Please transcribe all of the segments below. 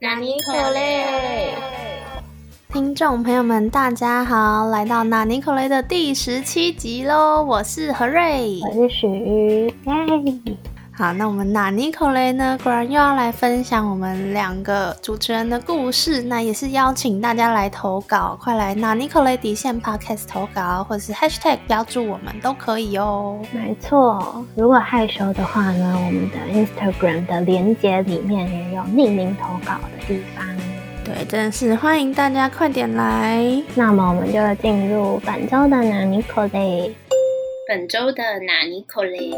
纳尼可雷？听众朋友们，大家好，来到纳尼可雷的第十七集喽！我是何瑞，我是许瑜，耶！好，那我们纳尼可雷呢？果然又要来分享我们两个主持人的故事，那也是邀请大家来投稿，快来纳尼可雷底线 Podcast 投稿，或者是 Hashtag 标注我们都可以哦。没错，如果害羞的话呢，我们的 Instagram 的连接里面也有匿名投稿的地方。对，真的是欢迎大家快点来。那么我们就进入本周的纳尼可雷。本周的纳尼可雷。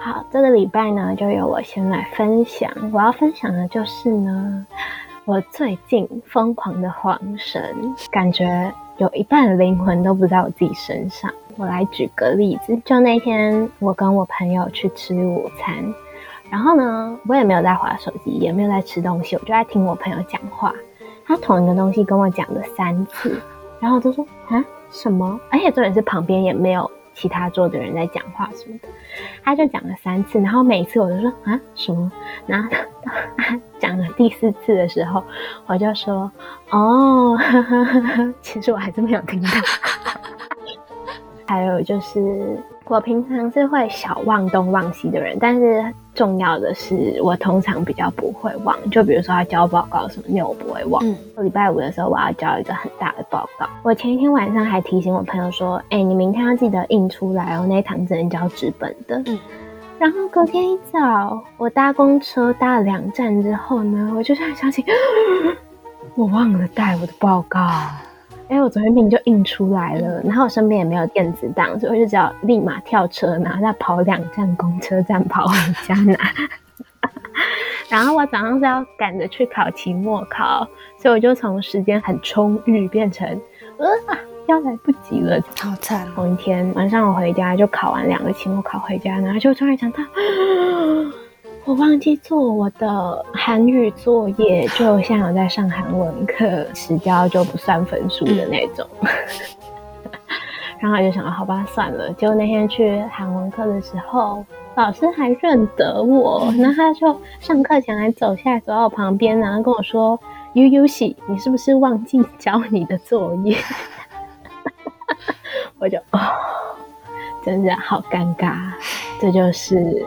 好，这个礼拜呢，就由我先来分享。我要分享的就是呢，我最近疯狂的晃神，感觉有一半灵魂都不在我自己身上。我来举个例子，就那天我跟我朋友去吃午餐，然后呢，我也没有在划手机，也没有在吃东西，我就在听我朋友讲话。他同一个东西跟我讲了三次，然后我就说啊什么？而且重点是旁边也没有。其他桌的人在讲话什么的，他就讲了三次，然后每次我就说啊？什么，然后他讲了第四次的时候，我就说哦，其实我还是没有听到。还有就是，我平常是会小忘东忘西的人，但是重要的是，我通常比较不会忘。就比如说要交报告什么，那我不会忘。嗯，礼拜五的时候我要交一个很大的报告，我前一天晚上还提醒我朋友说，哎，你明天要记得印出来哦，那一堂只能交纸本的。嗯，然后隔天一早，我搭公车搭了两站之后呢，我就突然想起，我忘了带我的报告。哎，我昨天命就印出来了，然后我身边也没有电子档，所以我就只要立马跳车，然后再跑两站公车站跑回家拿。然后我早上是要赶着去考期末考，所以我就从时间很充裕变成呃要来不及了，好惨。同一天晚上我回家就考完两个期末考回家，然后就突然想到。我忘记做我的韩语作业，就像有在上韩文课，迟交就不算分数的那种。然后我就想，好吧，算了。结果那天去韩文课的时候，老师还认得我，然后他就上课前来走下来，走到我旁边，然后跟我说悠悠喜，你是不是忘记交你的作业？” 我就哦，真的好尴尬，这就是。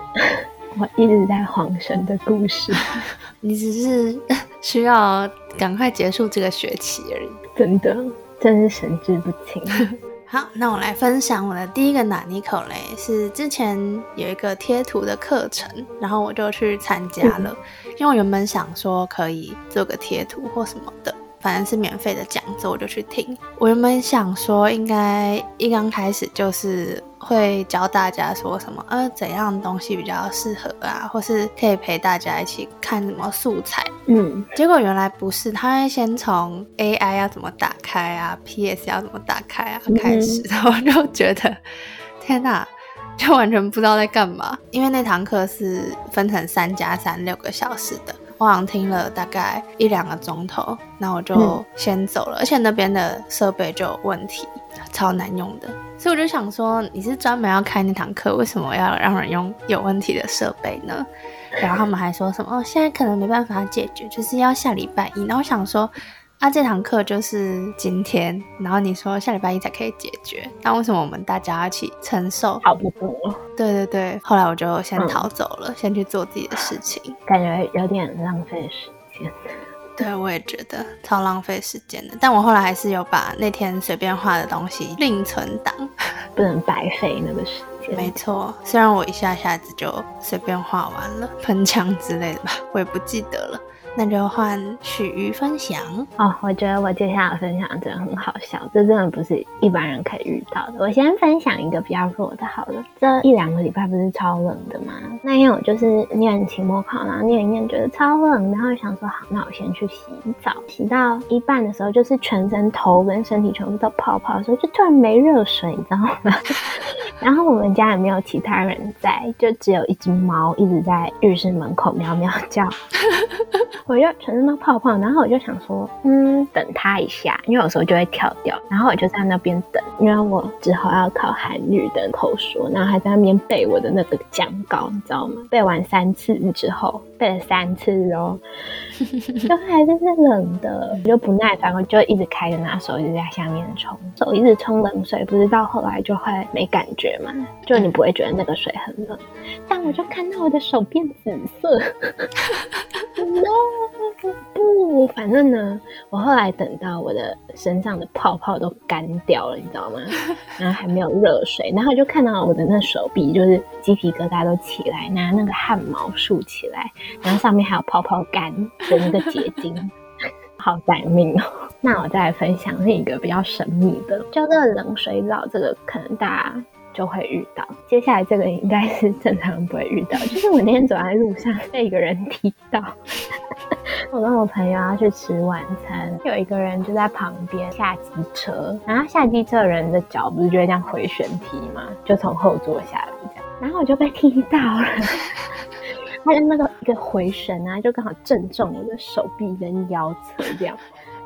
我一直在晃神的故事，你只是 需要赶快结束这个学期而已。真的，真是神志不清。好，那我来分享我的第一个拿尼口雷，是之前有一个贴图的课程，然后我就去参加了，因为我原本想说可以做个贴图或什么的。反正是免费的讲座，我就去听。我原本想说，应该一刚开始就是会教大家说什么，呃，怎样东西比较适合啊，或是可以陪大家一起看什么素材。嗯，结果原来不是，他会先从 AI 要怎么打开啊，PS 要怎么打开啊开始，然后就觉得天哪，就完全不知道在干嘛。因为那堂课是分成三加三六个小时的。我好像听了大概一两个钟头，那我就先走了。而且那边的设备就有问题，超难用的。所以我就想说，你是专门要开那堂课，为什么要让人用有问题的设备呢？然后他们还说什么，哦，现在可能没办法解决，就是要下礼拜一。然后我想说。啊，这堂课就是今天，然后你说下礼拜一才可以解决，那为什么我们大家一起承受？好不多。对对对，后来我就先逃走了，先去做自己的事情，感觉有点浪费时间。对，我也觉得超浪费时间的。但我后来还是有把那天随便画的东西另存档，不能白费那个时间。没错，虽然我一下下子就随便画完了喷枪之类的吧，我也不记得了。那就换许瑜分享哦。我觉得我接下来分享真的很好笑，这真的不是一般人可以遇到的。我先分享一个比较弱的，好了。这一两个礼拜不是超冷的吗？那天我就是念期末考，然后念一念觉得超冷，然后想说好，那我先去洗澡。洗到一半的时候，就是全身头跟身体全部都泡泡的时候，就突然没热水，你知道吗？然后我们家也没有其他人在，就只有一只猫一直在浴室门口喵喵叫。我就全身都泡泡，然后我就想说，嗯，等他一下，因为有时候就会跳掉。然后我就在那边等，因为我之后要考韩语的口说，然后还在那边背我的那个讲稿，你知道吗？背完三次之后。背了三次哦，就还是是冷的，我就不耐烦，我就一直开着拿手一直在下面冲，手一直冲冷水，不知道后来就会没感觉嘛，就你不会觉得那个水很冷，但我就看到我的手变紫色。no，不，反正呢，我后来等到我的身上的泡泡都干掉了，你知道吗？然后还没有热水，然后就看到我的那手臂就是鸡皮疙瘩都起来，拿那个汗毛竖起来，然后上面还有泡泡干的那个结晶，好歹命哦。那我再来分享另一个比较神秘的，就这个冷水澡，这个可能大家。就会遇到，接下来这个应该是正常人不会遇到。就是我那天走在路上，被一个人踢到。我跟我朋友要去吃晚餐，有一个人就在旁边下机车，然后下机车人的脚不是就会这样回旋踢吗？就从后座下来这样，然后我就被踢到了。他的那个一个回旋啊，就刚好正中我的手臂跟腰侧这样，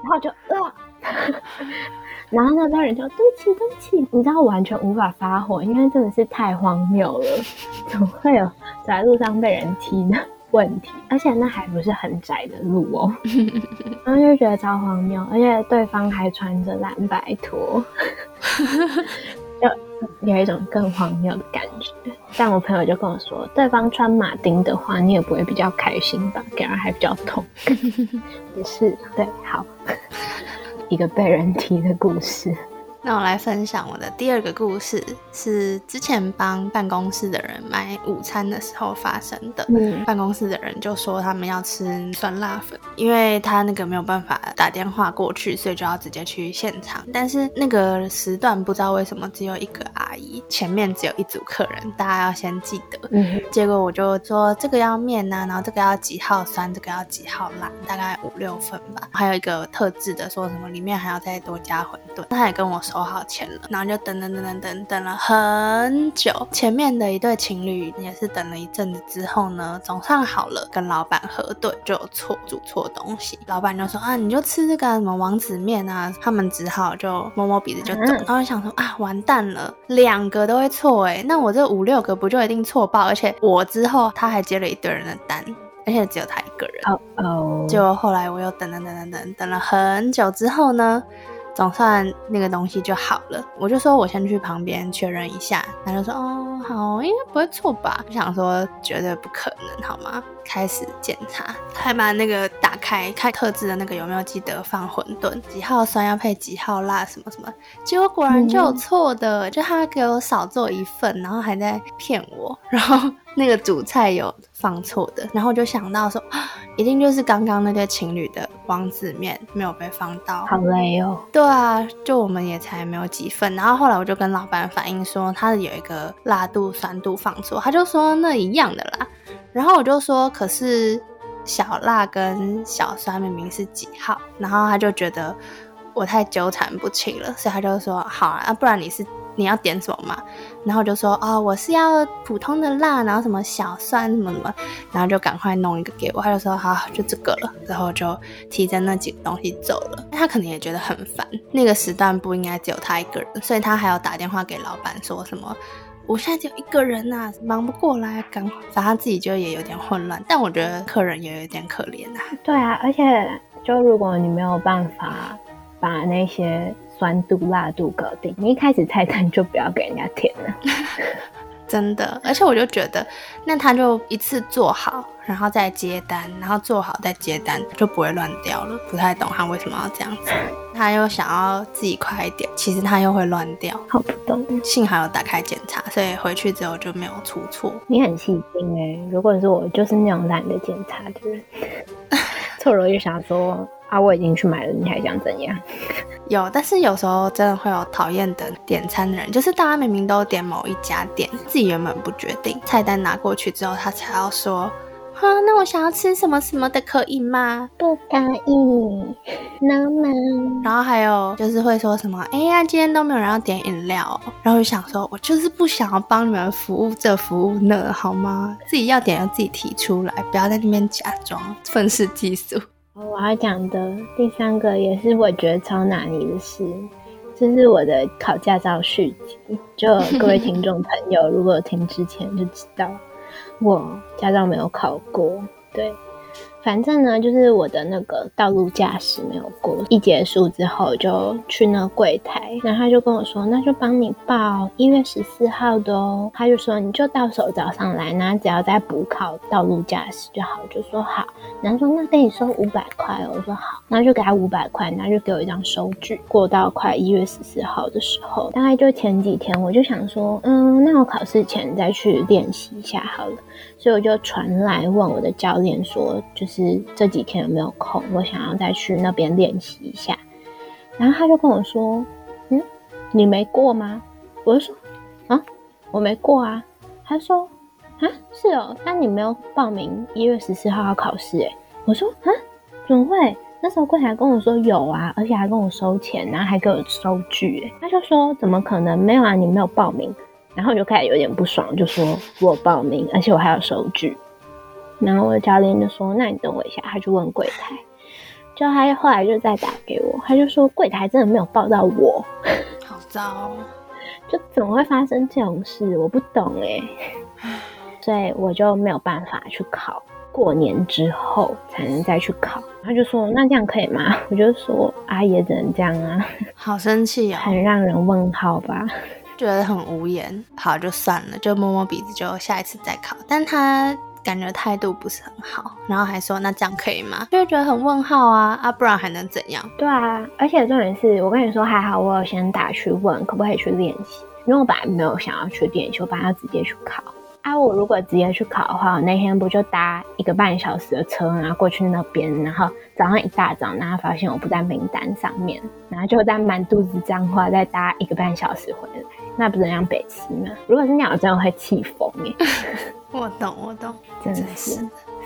然后就啊。然后那个人就对不起，对不起，你知道完全无法发火，因为真的是太荒谬了，怎么会有在路上被人踢的问题？而且那还不是很窄的路哦，然后就觉得超荒谬，而且对方还穿着蓝白拖，就有一种更荒谬的感觉。但我朋友就跟我说，对方穿马丁的话，你也不会比较开心吧？感觉还比较痛，也是对，好。一个被人踢的故事。那我来分享我的第二个故事，是之前帮办公室的人买午餐的时候发生的。嗯，办公室的人就说他们要吃酸辣粉，因为他那个没有办法打电话过去，所以就要直接去现场。但是那个时段不知道为什么只有一个阿姨，前面只有一组客人，大家要先记得。嗯，结果我就说这个要面呐，然后这个要几号酸，这个要几号辣，大概五六份吧。还有一个特制的，说什么里面还要再多加馄饨。他也跟我说。收好钱了，然后就等等等等等等了很久。前面的一对情侣也是等了一阵子之后呢，总算好了，跟老板核对就有错煮错东西。老板就说啊，你就吃这个什么王子面啊。他们只好就摸摸鼻子就走。然后想说啊，完蛋了，两个都会错哎，那我这五六个不就一定错爆？而且我之后他还接了一堆人的单，而且只有他一个人。哦哦。就后来我又等等等等等等了很久之后呢。总算那个东西就好了，我就说我先去旁边确认一下，他就说哦好，应该不会错吧？我想说绝对不可能，好吗？开始检查，还把那个打开看特制的那个有没有记得放馄饨，几号酸要配几号辣什么什么，结果果然就有错的，就他给我少做一份，然后还在骗我，然后。那个主菜有放错的，然后我就想到说，一定就是刚刚那对情侣的王子面没有被放到，好累哦。对啊，就我们也才没有几份。然后后来我就跟老板反映说，他的有一个辣度、酸度放错，他就说那一样的啦。然后我就说，可是小辣跟小酸明明是几号？然后他就觉得我太纠缠不清了，所以他就说，好啊，不然你是。你要点什么嘛？然后我就说哦，我是要普通的辣，然后什么小酸什么什么，然后就赶快弄一个给我。他就说好，就这个了，然后就提着那几个东西走了。他可能也觉得很烦，那个时段不应该只有他一个人，所以他还要打电话给老板说什么，我现在只有一个人呐，忙不过来，赶快。反正自己就也有点混乱，但我觉得客人也有点可怜啊。对啊，而且就如果你没有办法把那些。酸度、辣度搞定，你一开始菜单就不要给人家填了，真的。而且我就觉得，那他就一次做好，然后再接单，然后做好再接单，就不会乱掉了。不太懂他为什么要这样子，他又想要自己快一点，其实他又会乱掉。好不懂。幸好有打开检查，所以回去之后就没有出错。你很细心哎，如果是我，就是那种懒得检查的人，错了就想说。啊，我已经去买了，你还想怎样？有，但是有时候真的会有讨厌的点餐的人，就是大家明明都点某一家店，自己原本不决定，菜单拿过去之后，他才要说，哈，那我想要吃什么什么的，可以吗？不可以，no no。然后还有就是会说什么，哎呀，今天都没有人要点饮料，然后就想说，我就是不想要帮你们服务这服务那，好吗？自己要点要自己提出来，不要在那边假装愤世嫉俗。我要讲的第三个也是我觉得超难你的事，这是我的考驾照续集。就各位听众朋友，如果听之前就知道，我驾照没有考过，对。反正呢，就是我的那个道路驾驶没有过，一结束之后就去那柜台，然后他就跟我说，那就帮你报一月十四号的哦。他就说你就到手早上来，然后只要再补考道路驾驶就好，就说好。然后说那给你收五百块哦，我说好，然后就给他五百块，然后就给我一张收据。过到快一月十四号的时候，大概就前几天，我就想说，嗯，那我考试前再去练习一下好了。所以我就传来问我的教练说，就是这几天有没有空，我想要再去那边练习一下。然后他就跟我说：“嗯，你没过吗？”我就说：“啊，我没过啊。”他说：“啊，是哦，那你没有报名一月十四号要考试？”哎，我说：“啊，怎么会？那时候柜台跟我说有啊，而且还跟我收钱，然后还给我收据。”他就说：“怎么可能？没有啊，你没有报名。”然后我就开始有点不爽，就说我报名，而且我还有收据。然后我的教练就说：“那你等我一下。”他就问柜台，就他后来就再打给我，他就说柜台真的没有报到我，好糟，就怎么会发生这种事？我不懂哎，所以我就没有办法去考，过年之后才能再去考。他就说：“那这样可以吗？”我就说：“啊，也只能这样啊。”好生气啊，很让人问号吧。觉得很无言，好就算了，就摸摸鼻子，就下一次再考。但他感觉态度不是很好，然后还说那这样可以吗？就觉得很问号啊啊，不然还能怎样？对啊，而且重点是我跟你说还好，我有先打去问可不可以去练习，因为我本来没有想要去练习，我本来要直接去考。啊，我如果直接去考的话，我那天不就搭一个半小时的车，然后过去那边，然后早上一大早，然后发现我不在名单上面，然后就在满肚子脏话，再搭一个半小时回来。那不是让北齐吗？如果是鸟，真的会气疯耶！我懂，我懂，真的是。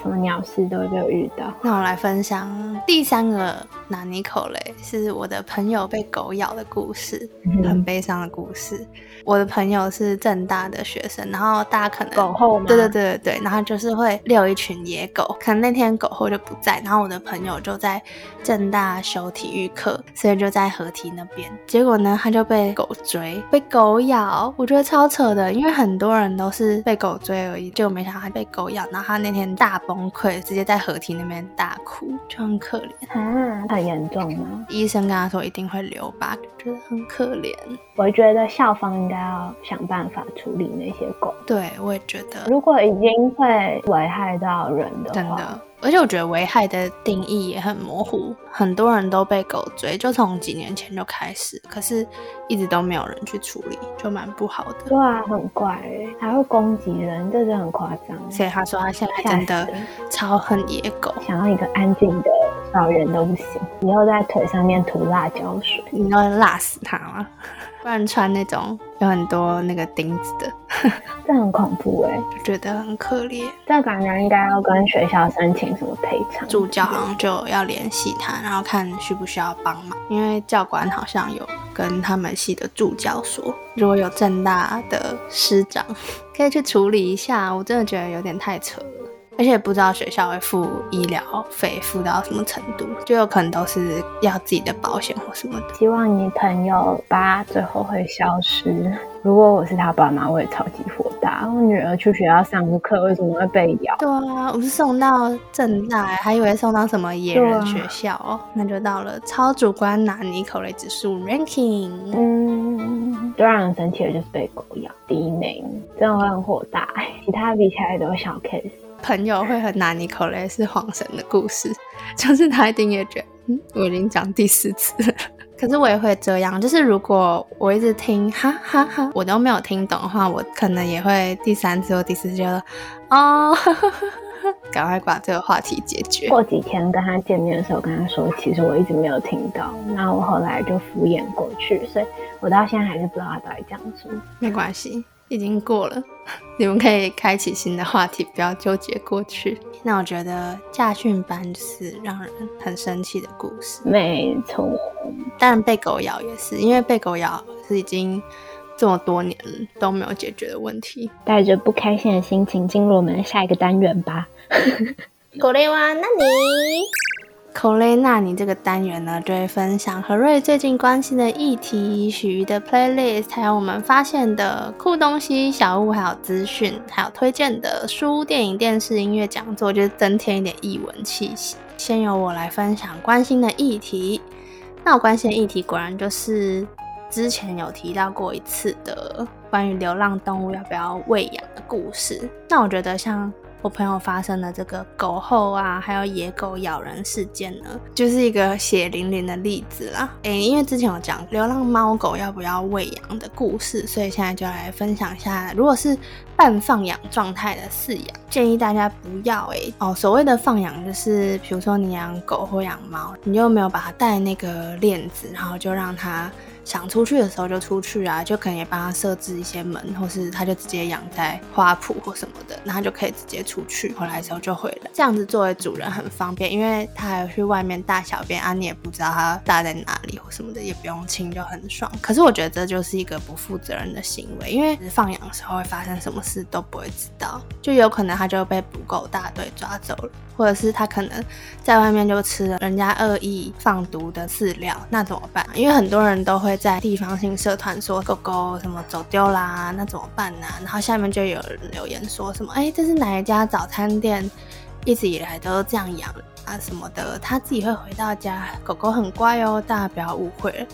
什么鸟事都会被我遇到。那我来分享第三个拿尼口雷，是我的朋友被狗咬的故事，很悲伤的故事。我的朋友是正大的学生，然后大家可能狗后，对对对对对，然后就是会遛一群野狗，可能那天狗后就不在，然后我的朋友就在正大修体育课，所以就在河堤那边，结果呢他就被狗追，被狗咬，我觉得超扯的，因为很多人都是被狗追而已，就没想到他被狗咬，然后他那天大崩溃，直接在河堤那边大哭，就很可怜。啊，很严重吗？医生跟他说一定会留疤，觉得很可怜。我觉得校方应该要想办法处理那些狗。对，我也觉得，如果已经会危害到人的话，真的。而且我觉得危害的定义也很模糊，很多人都被狗追，就从几年前就开始，可是一直都没有人去处理，就蛮不好的。对啊，很怪，还会攻击人，这是很夸张。所以他说他现在真的超恨野狗，想要一个安静的小人都不行，以后在腿上面涂辣椒水，你要辣死他吗？不然穿那种有很多那个钉子的，这很恐怖哎，觉得很可怜。这感觉应该要跟学校申请什么赔偿，助教好像就要联系他，然后看需不需要帮忙。因为教官好像有跟他们系的助教说，如果有正大的师长可以去处理一下。我真的觉得有点太扯了。而且不知道学校会付医疗费付到什么程度，就有可能都是要自己的保险或什么的。希望你朋友吧最后会消失。如果我是他爸妈，我也超级火大。我女儿去学校上课，为什么会被咬？对啊，我是送到正大，还以为送到什么野人学校哦。那就到了超主观拿尼口雷指数 ranking。嗯，最让人生气的就是被狗咬，第一名，真的会很火大。其他比起来都小 case。朋友会很拿尼口雷是黄神的故事，就是他一定也觉得，嗯，我已经讲第四次了，可是我也会这样，就是如果我一直听哈哈哈，我都没有听懂的话，我可能也会第三次或第四次觉得，哦，赶快把这个话题解决。过几天跟他见面的时候，跟他说，其实我一直没有听到，那我后来就敷衍过去，所以我到现在还是不知道他到底讲什么。没关系。已经过了，你们可以开启新的话题，不要纠结过去。那我觉得驾训班是让人很生气的故事，没错。但被狗咬也是，因为被狗咬是已经这么多年都没有解决的问题。带着不开心的心情进入我们的下一个单元吧。狗雷哇，那你口雷纳尼这个单元呢，就会分享何瑞最近关心的议题、许瑜的 playlist，还有我们发现的酷东西、小物，还有资讯，还有推荐的书、电影、电视、音乐讲座，就是增添一点译文气息。先由我来分享关心的议题。那我关心的议题果然就是之前有提到过一次的关于流浪动物要不要喂养的故事。那我觉得像。我朋友发生的这个狗后啊，还有野狗咬人事件呢，就是一个血淋淋的例子啦。诶，因为之前有讲流浪猫狗要不要喂养的故事，所以现在就来分享一下，如果是半放养状态的饲养，建议大家不要诶。哦，所谓的放养就是，比如说你养狗或养猫，你就没有把它带那个链子，然后就让它。想出去的时候就出去啊，就可能也帮他设置一些门，或是他就直接养在花圃或什么的，那他就可以直接出去，回来的时候就回来。这样子作为主人很方便，因为他还要去外面大小便啊，你也不知道他大在哪里或什么的，也不用清，就很爽。可是我觉得这就是一个不负责任的行为，因为放养的时候会发生什么事都不会知道，就有可能他就被捕狗大队抓走了，或者是他可能在外面就吃了人家恶意放毒的饲料，那怎么办？因为很多人都会。在地方性社团说狗狗什么走丢啦，那怎么办呢？然后下面就有人留言说什么，哎，这是哪一家早餐店，一直以来都这样养啊什么的，他自己会回到家，狗狗很乖哦，大家不要误会。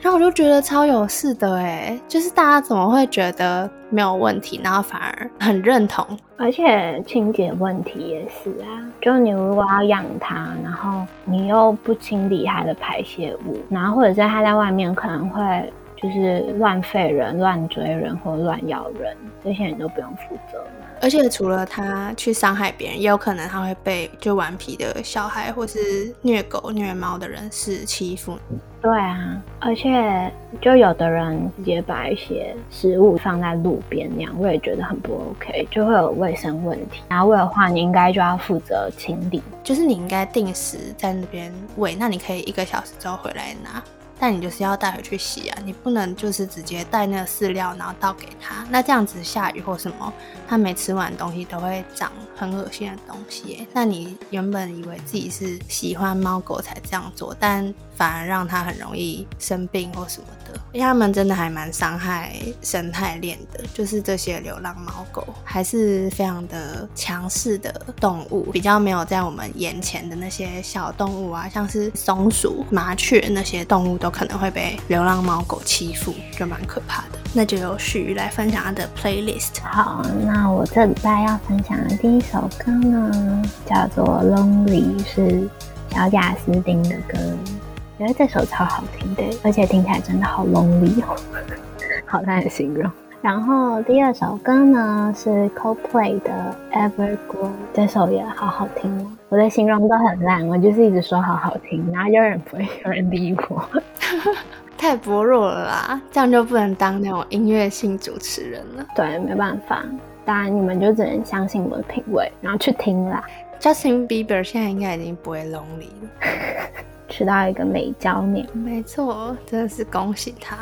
然后我就觉得超有事的哎，就是大家怎么会觉得没有问题，然后反而很认同，而且清洁问题也是啊，就你如果要养它，然后你又不清理它的排泄物，然后或者是它在外面可能会就是乱吠人、乱追人或乱咬人，这些你都不用负责。而且除了他去伤害别人，也有可能他会被就顽皮的小孩或是虐狗虐猫的人士欺负。对啊，而且就有的人直接把一些食物放在路边那样，我也觉得很不 OK，就会有卫生问题。然后喂的话，你应该就要负责清理，就是你应该定时在那边喂，那你可以一个小时之后回来拿。但你就是要带回去洗啊，你不能就是直接带那个饲料然后倒给它，那这样子下雨或什么，它没吃完东西都会长很恶心的东西。那你原本以为自己是喜欢猫狗才这样做，但反而让它很容易生病或什么的，因为它们真的还蛮伤害生态链的。就是这些流浪猫狗还是非常的强势的动物，比较没有在我们眼前的那些小动物啊，像是松鼠、麻雀那些动物都。可能会被流浪猫狗欺负，就蛮可怕的。那就由许来分享他的 playlist。好，那我这礼拜要分享的第一首歌呢，叫做《Lonely》，是小贾斯丁的歌。觉得这首超好听的，而且听起来真的好 lonely 哦，好难形容。然后第二首歌呢是 Coldplay 的 Everglow，这首也好好听哦。我的形容都很烂，我就是一直说好好听，然后有人不会 有人理我，太薄弱了啦，这样就不能当那种音乐性主持人了。对，没办法，当然你们就只能相信我的品味，然后去听啦。Justin Bieber 现在应该已经不会 lonely 了，吃到一个美娇娘，没错，真的是恭喜他。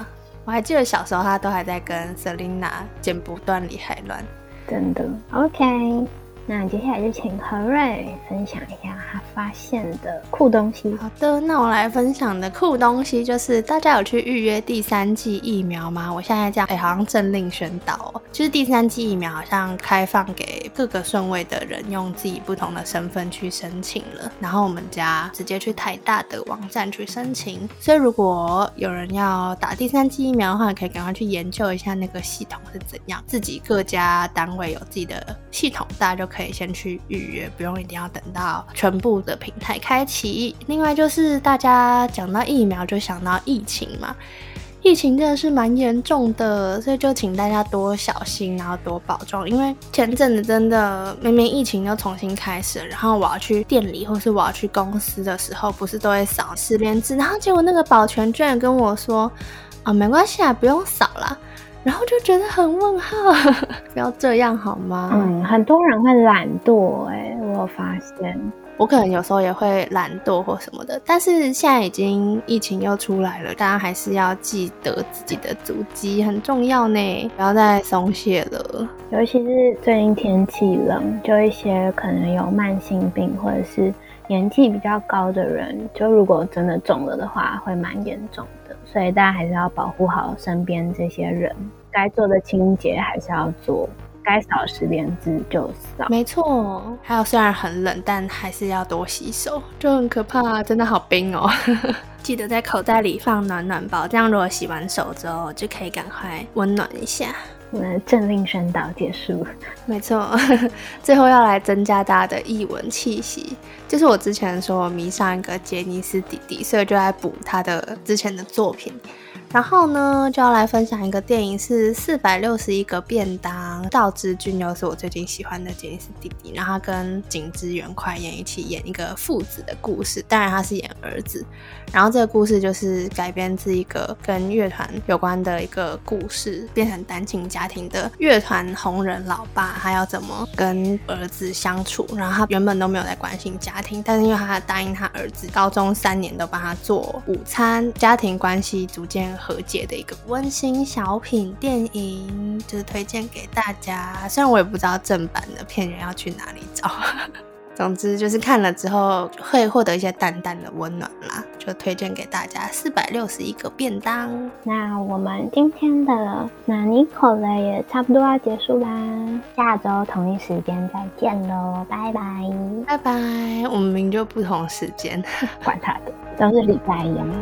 我还记得小时候，他都还在跟 Selina 剪不断理还乱，真的。OK。那接下来就请何瑞分享一下他发现的酷东西。好的，那我来分享的酷东西就是大家有去预约第三季疫苗吗？我现在这样，哎，好像政令宣导，就是第三季疫苗好像开放给各个顺位的人用自己不同的身份去申请了。然后我们家直接去台大的网站去申请，所以如果有人要打第三季疫苗的话，可以赶快去研究一下那个系统是怎样。自己各家单位有自己的系统，大家就。可以先去预约，不用一定要等到全部的平台开启。另外就是大家讲到疫苗就想到疫情嘛，疫情真的是蛮严重的，所以就请大家多小心，然后多保重。因为前阵子真的明明疫情又重新开始，然后我要去店里或是我要去公司的时候，不是都会扫十连字，然后结果那个保全居然跟我说：“啊，没关系啊，不用扫了。”然后就觉得很问号，不要这样好吗？嗯，很多人会懒惰，哎，我我发现。我可能有时候也会懒惰或什么的，但是现在已经疫情又出来了，大家还是要记得自己的足迹很重要呢，不要再松懈了。尤其是最近天气冷，就一些可能有慢性病或者是年纪比较高的人，就如果真的中了的话，会蛮严重的。所以大家还是要保护好身边这些人，该做的清洁还是要做。该扫十连字就扫，没错。还有虽然很冷，但还是要多洗手，就很可怕，真的好冰哦。记得在口袋里放暖暖包，这样如果洗完手之后就可以赶快温暖一下。我们政令宣导结束，没错。最后要来增加大家的译文气息，就是我之前说迷上一个杰尼斯弟弟，所以就来补他的之前的作品。然后呢，就要来分享一个电影，是四百六十一个便当。赵之俊又是我最近喜欢的杰尼斯弟弟，然后他跟景之元快演一起演一个父子的故事，当然他是演儿子。然后这个故事就是改编自一个跟乐团有关的一个故事，变成单亲家庭的乐团红人老爸，他要怎么跟儿子相处？然后他原本都没有在关心家庭，但是因为他答应他儿子，高中三年都帮他做午餐，家庭关系逐渐。和解的一个温馨小品电影，就是推荐给大家。虽然我也不知道正版的片源要去哪里找，总之就是看了之后会获得一些淡淡的温暖啦，就推荐给大家。四百六十一个便当，那我们今天的那尼可雷也差不多要结束啦，下周同一时间再见喽，拜拜，拜拜。我们明就不同时间，管他的，都是礼拜一嘛。